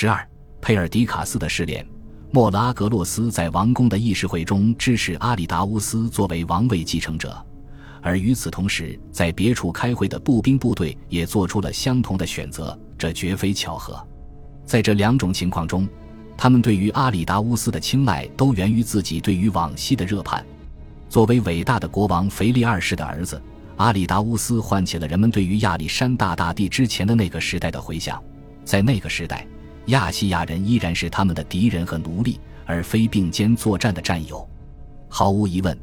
十二，佩尔迪卡斯的试炼。莫拉格洛斯在王宫的议事会中支持阿里达乌斯作为王位继承者，而与此同时，在别处开会的步兵部队也做出了相同的选择，这绝非巧合。在这两种情况中，他们对于阿里达乌斯的青睐都源于自己对于往昔的热盼。作为伟大的国王腓力二世的儿子，阿里达乌斯唤起了人们对于亚历山大大帝之前的那个时代的回响，在那个时代。亚细亚人依然是他们的敌人和奴隶，而非并肩作战的战友。毫无疑问，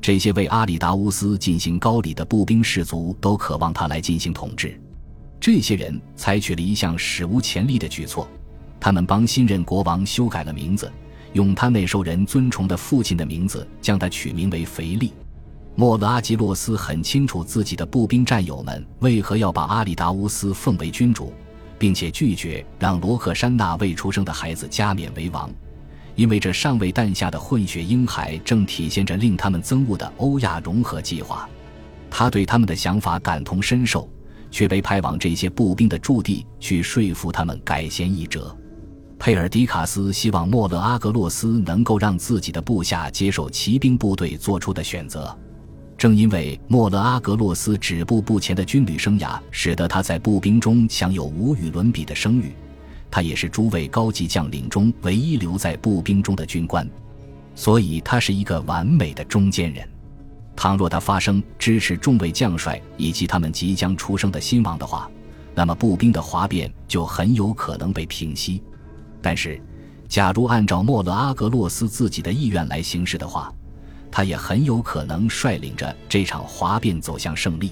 这些为阿里达乌斯进行高礼的步兵士卒都渴望他来进行统治。这些人采取了一项史无前例的举措：他们帮新任国王修改了名字，用他那受人尊崇的父亲的名字将他取名为腓力。莫勒阿基洛斯很清楚自己的步兵战友们为何要把阿里达乌斯奉为君主。并且拒绝让罗克珊娜未出生的孩子加冕为王，因为这尚未诞下的混血婴孩正体现着令他们憎恶的欧亚融合计划。他对他们的想法感同身受，却被派往这些步兵的驻地去说服他们改弦易辙。佩尔迪卡斯希望莫勒阿格洛斯能够让自己的部下接受骑兵部队做出的选择。正因为莫勒阿格洛斯止步不前的军旅生涯，使得他在步兵中享有无与伦比的声誉。他也是诸位高级将领中唯一留在步兵中的军官，所以他是一个完美的中间人。倘若他发声支持众位将帅以及他们即将出生的新王的话，那么步兵的哗变就很有可能被平息。但是，假如按照莫勒阿格洛斯自己的意愿来行事的话，他也很有可能率领着这场哗变走向胜利。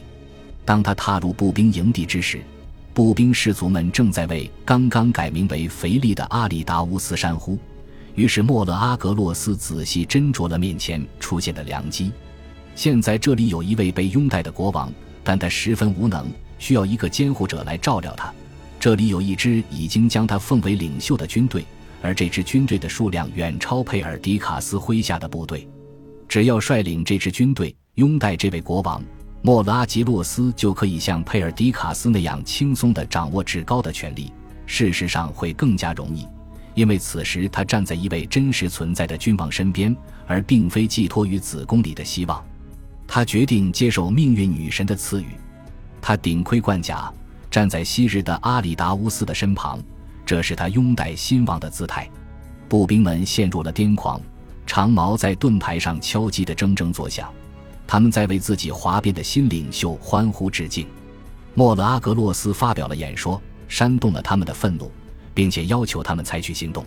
当他踏入步兵营地之时，步兵士卒们正在为刚刚改名为腓力的阿里达乌斯山呼。于是莫勒阿格洛斯仔细斟酌了面前出现的良机。现在这里有一位被拥戴的国王，但他十分无能，需要一个监护者来照料他。这里有一支已经将他奉为领袖的军队，而这支军队的数量远超佩尔迪卡斯麾下的部队。只要率领这支军队，拥戴这位国王莫拉吉洛斯，就可以像佩尔迪卡斯那样轻松地掌握至高的权力。事实上，会更加容易，因为此时他站在一位真实存在的君王身边，而并非寄托于子宫里的希望。他决定接受命运女神的赐予。他顶盔贯甲，站在昔日的阿里达乌斯的身旁，这是他拥戴新王的姿态。步兵们陷入了癫狂。长矛在盾牌上敲击的铮铮作响，他们在为自己哗变的新领袖欢呼致敬。莫勒阿格洛斯发表了演说，煽动了他们的愤怒，并且要求他们采取行动。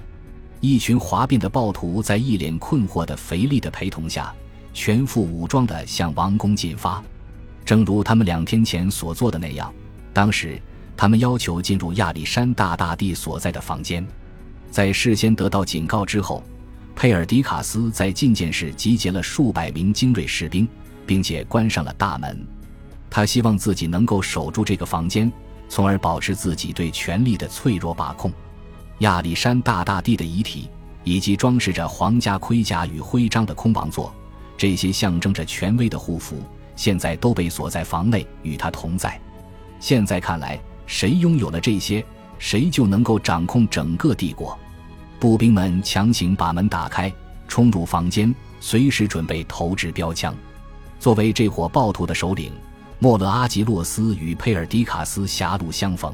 一群哗变的暴徒在一脸困惑的腓力的陪同下，全副武装地向王宫进发，正如他们两天前所做的那样。当时，他们要求进入亚历山大大帝所在的房间，在事先得到警告之后。佩尔迪卡斯在觐见室集结了数百名精锐士兵，并且关上了大门。他希望自己能够守住这个房间，从而保持自己对权力的脆弱把控。亚历山大大帝的遗体以及装饰着皇家盔甲与徽章的空王座，这些象征着权威的护符，现在都被锁在房内，与他同在。现在看来，谁拥有了这些，谁就能够掌控整个帝国。步兵们强行把门打开，冲入房间，随时准备投掷标枪。作为这伙暴徒的首领，莫勒阿吉洛斯与佩尔迪卡斯狭路相逢，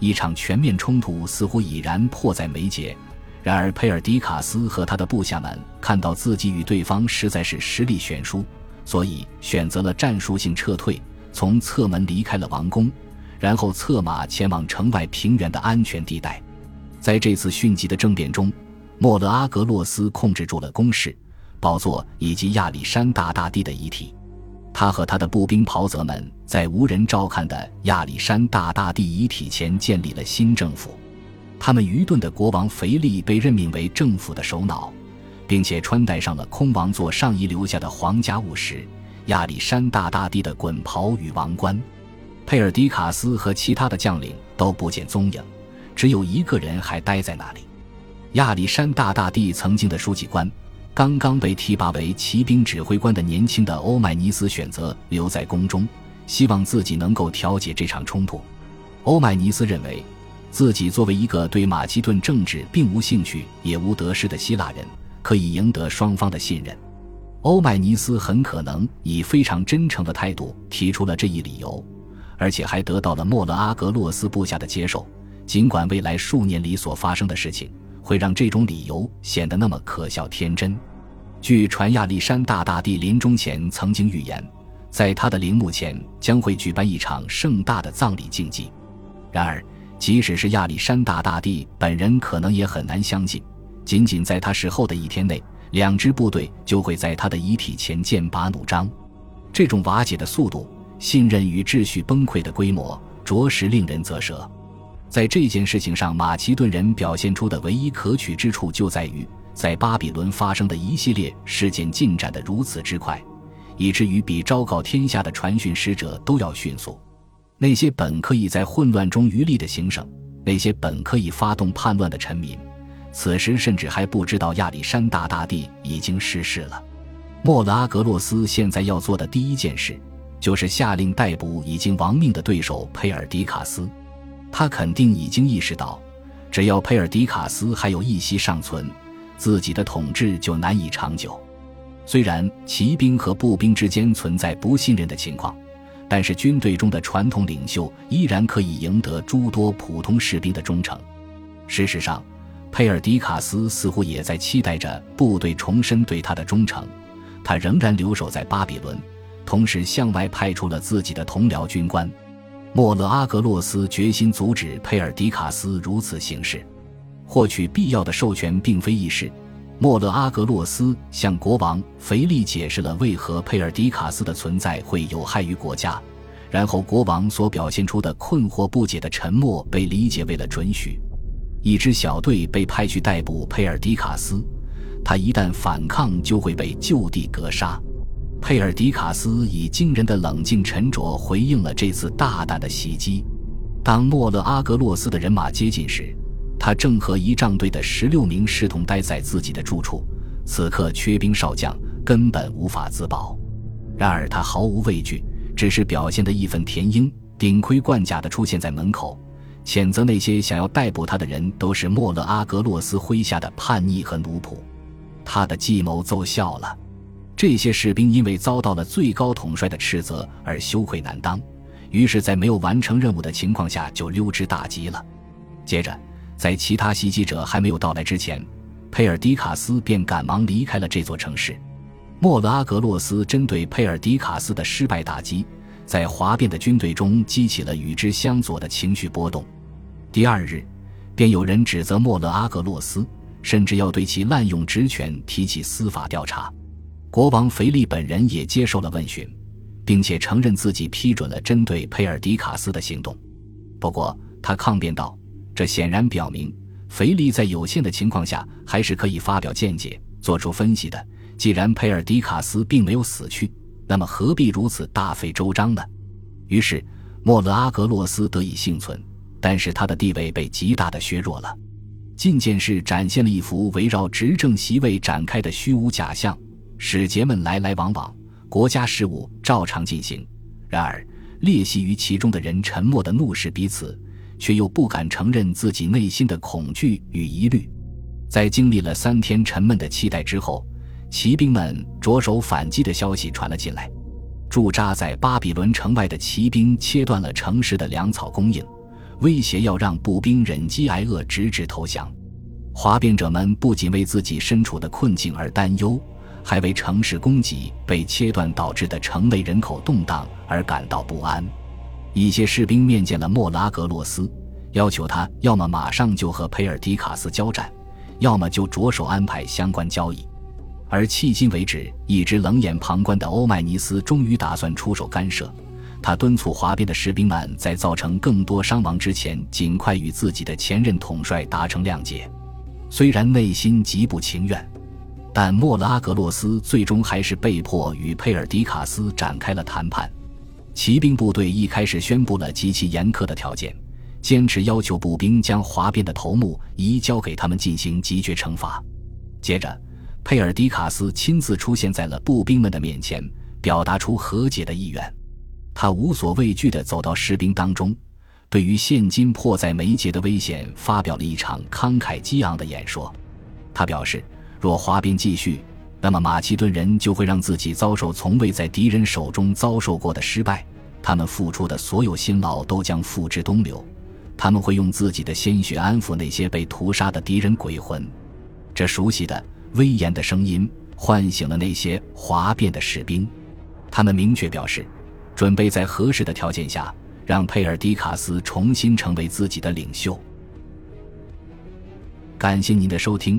一场全面冲突似乎已然迫在眉睫。然而，佩尔迪卡斯和他的部下们看到自己与对方实在是实力悬殊，所以选择了战术性撤退，从侧门离开了王宫，然后策马前往城外平原的安全地带。在这次迅疾的政变中，莫勒阿格洛斯控制住了宫室、宝座以及亚历山大大帝的遗体。他和他的步兵袍泽们在无人照看的亚历山大大帝遗体前建立了新政府。他们愚钝的国王腓力被任命为政府的首脑，并且穿戴上了空王座上遗留下的皇家物石——亚历山大大帝的滚袍与王冠。佩尔迪卡斯和其他的将领都不见踪影。只有一个人还待在那里，亚历山大大帝曾经的书记官，刚刚被提拔为骑兵指挥官的年轻的欧迈尼斯选择留在宫中，希望自己能够调解这场冲突。欧迈尼斯认为，自己作为一个对马其顿政治并无兴趣也无得失的希腊人，可以赢得双方的信任。欧迈尼斯很可能以非常真诚的态度提出了这一理由，而且还得到了莫勒阿格洛斯部下的接受。尽管未来数年里所发生的事情会让这种理由显得那么可笑天真。据传，亚历山大大帝临终前曾经预言，在他的陵墓前将会举办一场盛大的葬礼竞技。然而，即使是亚历山大大帝本人，可能也很难相信，仅仅在他死后的一天内，两支部队就会在他的遗体前剑拔弩张。这种瓦解的速度、信任与秩序崩溃的规模，着实令人啧舌。在这件事情上，马其顿人表现出的唯一可取之处，就在于。在巴比伦发生的一系列事件进展得如此之快，以至于比昭告天下的传讯使者都要迅速。那些本可以在混乱中渔利的行省，那些本可以发动叛乱的臣民，此时甚至还不知道亚历山大大帝已经逝世了。莫拉格洛斯现在要做的第一件事，就是下令逮捕已经亡命的对手佩尔迪卡斯。他肯定已经意识到，只要佩尔迪卡斯还有一息尚存。自己的统治就难以长久。虽然骑兵和步兵之间存在不信任的情况，但是军队中的传统领袖依然可以赢得诸多普通士兵的忠诚。事实上，佩尔迪卡斯似乎也在期待着部队重申对他的忠诚。他仍然留守在巴比伦，同时向外派出了自己的同僚军官。莫勒阿格洛斯决心阻止佩尔迪卡斯如此行事。获取必要的授权并非易事。莫勒阿格洛斯向国王腓力解释了为何佩尔迪卡斯的存在会有害于国家，然后国王所表现出的困惑不解的沉默被理解为了准许。一支小队被派去逮捕佩尔迪卡斯，他一旦反抗就会被就地格杀。佩尔迪卡斯以惊人的冷静沉着回应了这次大胆的袭击。当莫勒阿格洛斯的人马接近时，他正和仪仗队的十六名侍从待在自己的住处，此刻缺兵少将，根本无法自保。然而他毫无畏惧，只是表现的义愤填膺，顶盔贯甲地出现在门口，谴责那些想要逮捕他的人都是莫勒阿格洛斯麾下的叛逆和奴仆。他的计谋奏效了，这些士兵因为遭到了最高统帅的斥责而羞愧难当，于是，在没有完成任务的情况下就溜之大吉了。接着。在其他袭击者还没有到来之前，佩尔迪卡斯便赶忙离开了这座城市。莫勒阿格洛斯针对佩尔迪卡斯的失败打击，在哗变的军队中激起了与之相左的情绪波动。第二日，便有人指责莫勒阿格洛斯，甚至要对其滥用职权提起司法调查。国王腓力本人也接受了问询，并且承认自己批准了针对佩尔迪卡斯的行动。不过，他抗辩道。这显然表明，腓力在有限的情况下还是可以发表见解、做出分析的。既然佩尔迪卡斯并没有死去，那么何必如此大费周章呢？于是，莫勒阿格洛斯得以幸存，但是他的地位被极大的削弱了。觐见室展现了一幅围绕执政席位展开的虚无假象，使节们来来往往，国家事务照常进行。然而，列席于其中的人沉默地怒视彼此。却又不敢承认自己内心的恐惧与疑虑，在经历了三天沉闷的期待之后，骑兵们着手反击的消息传了进来。驻扎在巴比伦城外的骑兵切断了城市的粮草供应，威胁要让步兵忍饥挨饿，直至投降。哗变者们不仅为自己身处的困境而担忧，还为城市供给被切断导致的城内人口动荡而感到不安。一些士兵面见了莫拉格洛斯，要求他要么马上就和佩尔迪卡斯交战，要么就着手安排相关交易。而迄今为止一直冷眼旁观的欧迈尼斯终于打算出手干涉。他敦促华边的士兵们在造成更多伤亡之前，尽快与自己的前任统帅达成谅解。虽然内心极不情愿，但莫拉格洛斯最终还是被迫与佩尔迪卡斯展开了谈判。骑兵部队一开始宣布了极其严苛的条件，坚持要求步兵将哗变的头目移交给他们进行极决惩罚。接着，佩尔迪卡斯亲自出现在了步兵们的面前，表达出和解的意愿。他无所畏惧地走到士兵当中，对于现今迫在眉睫的危险，发表了一场慷慨激昂的演说。他表示，若哗变继续，那么马其顿人就会让自己遭受从未在敌人手中遭受过的失败，他们付出的所有辛劳都将付之东流，他们会用自己的鲜血安抚那些被屠杀的敌人鬼魂。这熟悉的、威严的声音唤醒了那些哗变的士兵，他们明确表示，准备在合适的条件下让佩尔迪卡斯重新成为自己的领袖。感谢您的收听，